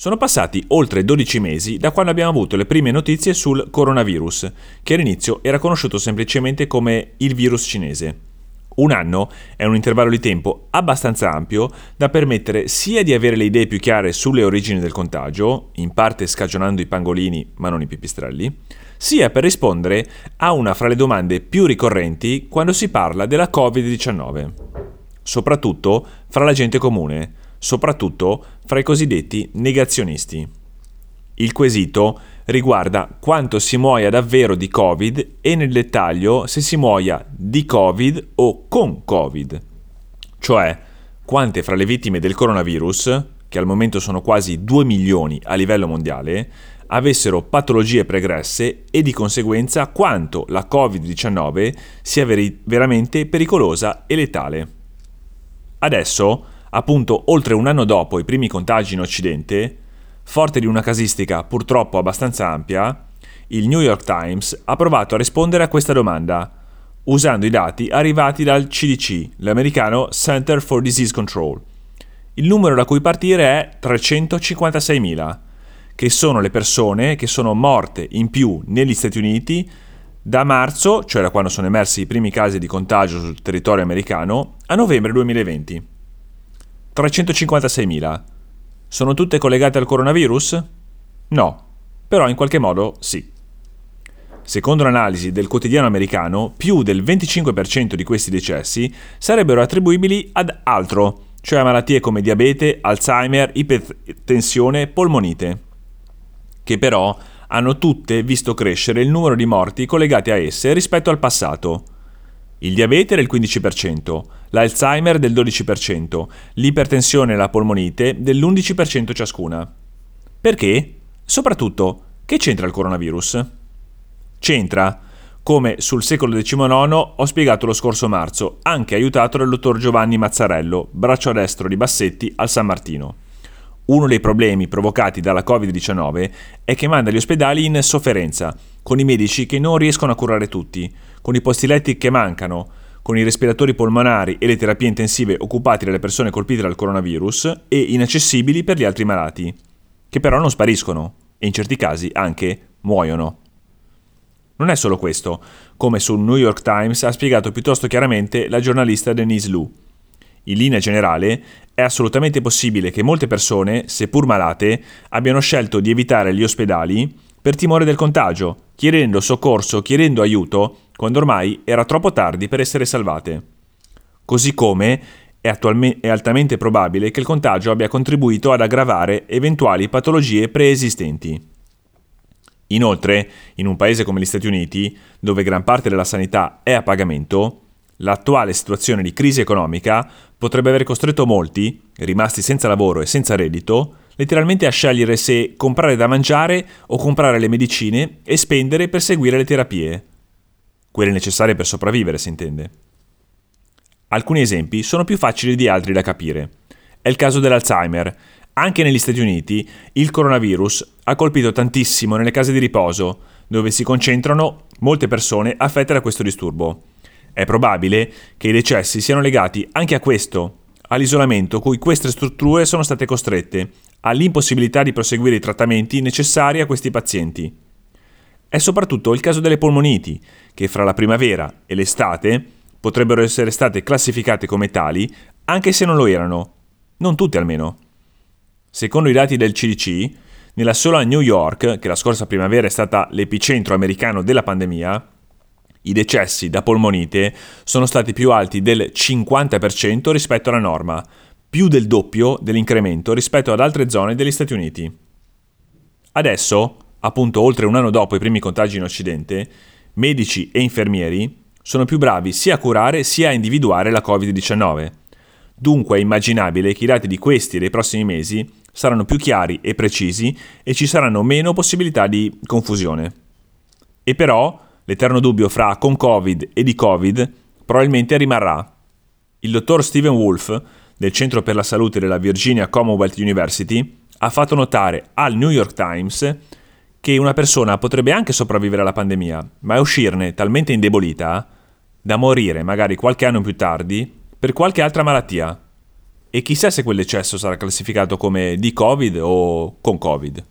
Sono passati oltre 12 mesi da quando abbiamo avuto le prime notizie sul coronavirus, che all'inizio era conosciuto semplicemente come il virus cinese. Un anno è un intervallo di tempo abbastanza ampio da permettere sia di avere le idee più chiare sulle origini del contagio, in parte scagionando i pangolini ma non i pipistrelli, sia per rispondere a una fra le domande più ricorrenti quando si parla della Covid-19, soprattutto fra la gente comune, soprattutto fra i cosiddetti negazionisti. Il quesito riguarda quanto si muoia davvero di Covid e nel dettaglio se si muoia di Covid o con Covid, cioè quante fra le vittime del coronavirus, che al momento sono quasi 2 milioni a livello mondiale, avessero patologie pregresse e di conseguenza quanto la Covid-19 sia veri- veramente pericolosa e letale. Adesso, appunto oltre un anno dopo i primi contagi in Occidente, forte di una casistica purtroppo abbastanza ampia, il New York Times ha provato a rispondere a questa domanda usando i dati arrivati dal CDC, l'americano Center for Disease Control. Il numero da cui partire è 356.000, che sono le persone che sono morte in più negli Stati Uniti da marzo, cioè da quando sono emersi i primi casi di contagio sul territorio americano, a novembre 2020. 356.000. Sono tutte collegate al coronavirus? No, però in qualche modo sì. Secondo un'analisi del quotidiano americano, più del 25% di questi decessi sarebbero attribuibili ad altro, cioè a malattie come diabete, Alzheimer, ipertensione, polmonite, che però hanno tutte visto crescere il numero di morti collegati a esse rispetto al passato. Il diabete del 15%, l'Alzheimer del 12%, l'ipertensione e la polmonite dell'11% ciascuna. Perché? Soprattutto, che c'entra il coronavirus? C'entra, come sul secolo XIX ho spiegato lo scorso marzo, anche aiutato dal dottor Giovanni Mazzarello, braccio destro di Bassetti al San Martino. Uno dei problemi provocati dalla Covid-19 è che manda gli ospedali in sofferenza, con i medici che non riescono a curare tutti, con i posti letti che mancano, con i respiratori polmonari e le terapie intensive occupati dalle persone colpite dal coronavirus e inaccessibili per gli altri malati, che però non spariscono e in certi casi anche muoiono. Non è solo questo, come sul New York Times ha spiegato piuttosto chiaramente la giornalista Denise Lu. In linea generale, è assolutamente possibile che molte persone, seppur malate, abbiano scelto di evitare gli ospedali per timore del contagio, chiedendo soccorso, chiedendo aiuto, quando ormai era troppo tardi per essere salvate. Così come è, è altamente probabile che il contagio abbia contribuito ad aggravare eventuali patologie preesistenti. Inoltre, in un paese come gli Stati Uniti, dove gran parte della sanità è a pagamento, L'attuale situazione di crisi economica potrebbe aver costretto molti, rimasti senza lavoro e senza reddito, letteralmente a scegliere se comprare da mangiare o comprare le medicine e spendere per seguire le terapie. Quelle necessarie per sopravvivere, si intende. Alcuni esempi sono più facili di altri da capire. È il caso dell'Alzheimer. Anche negli Stati Uniti il coronavirus ha colpito tantissimo nelle case di riposo, dove si concentrano molte persone affette da questo disturbo. È probabile che i decessi siano legati anche a questo, all'isolamento cui queste strutture sono state costrette, all'impossibilità di proseguire i trattamenti necessari a questi pazienti. È soprattutto il caso delle polmoniti, che fra la primavera e l'estate potrebbero essere state classificate come tali, anche se non lo erano. Non tutte almeno. Secondo i dati del CDC, nella sola New York, che la scorsa primavera è stata l'epicentro americano della pandemia, i decessi da polmonite sono stati più alti del 50% rispetto alla norma, più del doppio dell'incremento rispetto ad altre zone degli Stati Uniti. Adesso, appunto oltre un anno dopo i primi contagi in Occidente, medici e infermieri sono più bravi sia a curare sia a individuare la Covid-19. Dunque è immaginabile che i dati di questi e dei prossimi mesi saranno più chiari e precisi e ci saranno meno possibilità di confusione. E però L'eterno dubbio fra con Covid e di Covid probabilmente rimarrà. Il dottor Steven Wolf, del Centro per la Salute della Virginia Commonwealth University, ha fatto notare al New York Times che una persona potrebbe anche sopravvivere alla pandemia, ma uscirne talmente indebolita da morire magari qualche anno più tardi per qualche altra malattia. E chissà se quel decesso sarà classificato come di Covid o con Covid.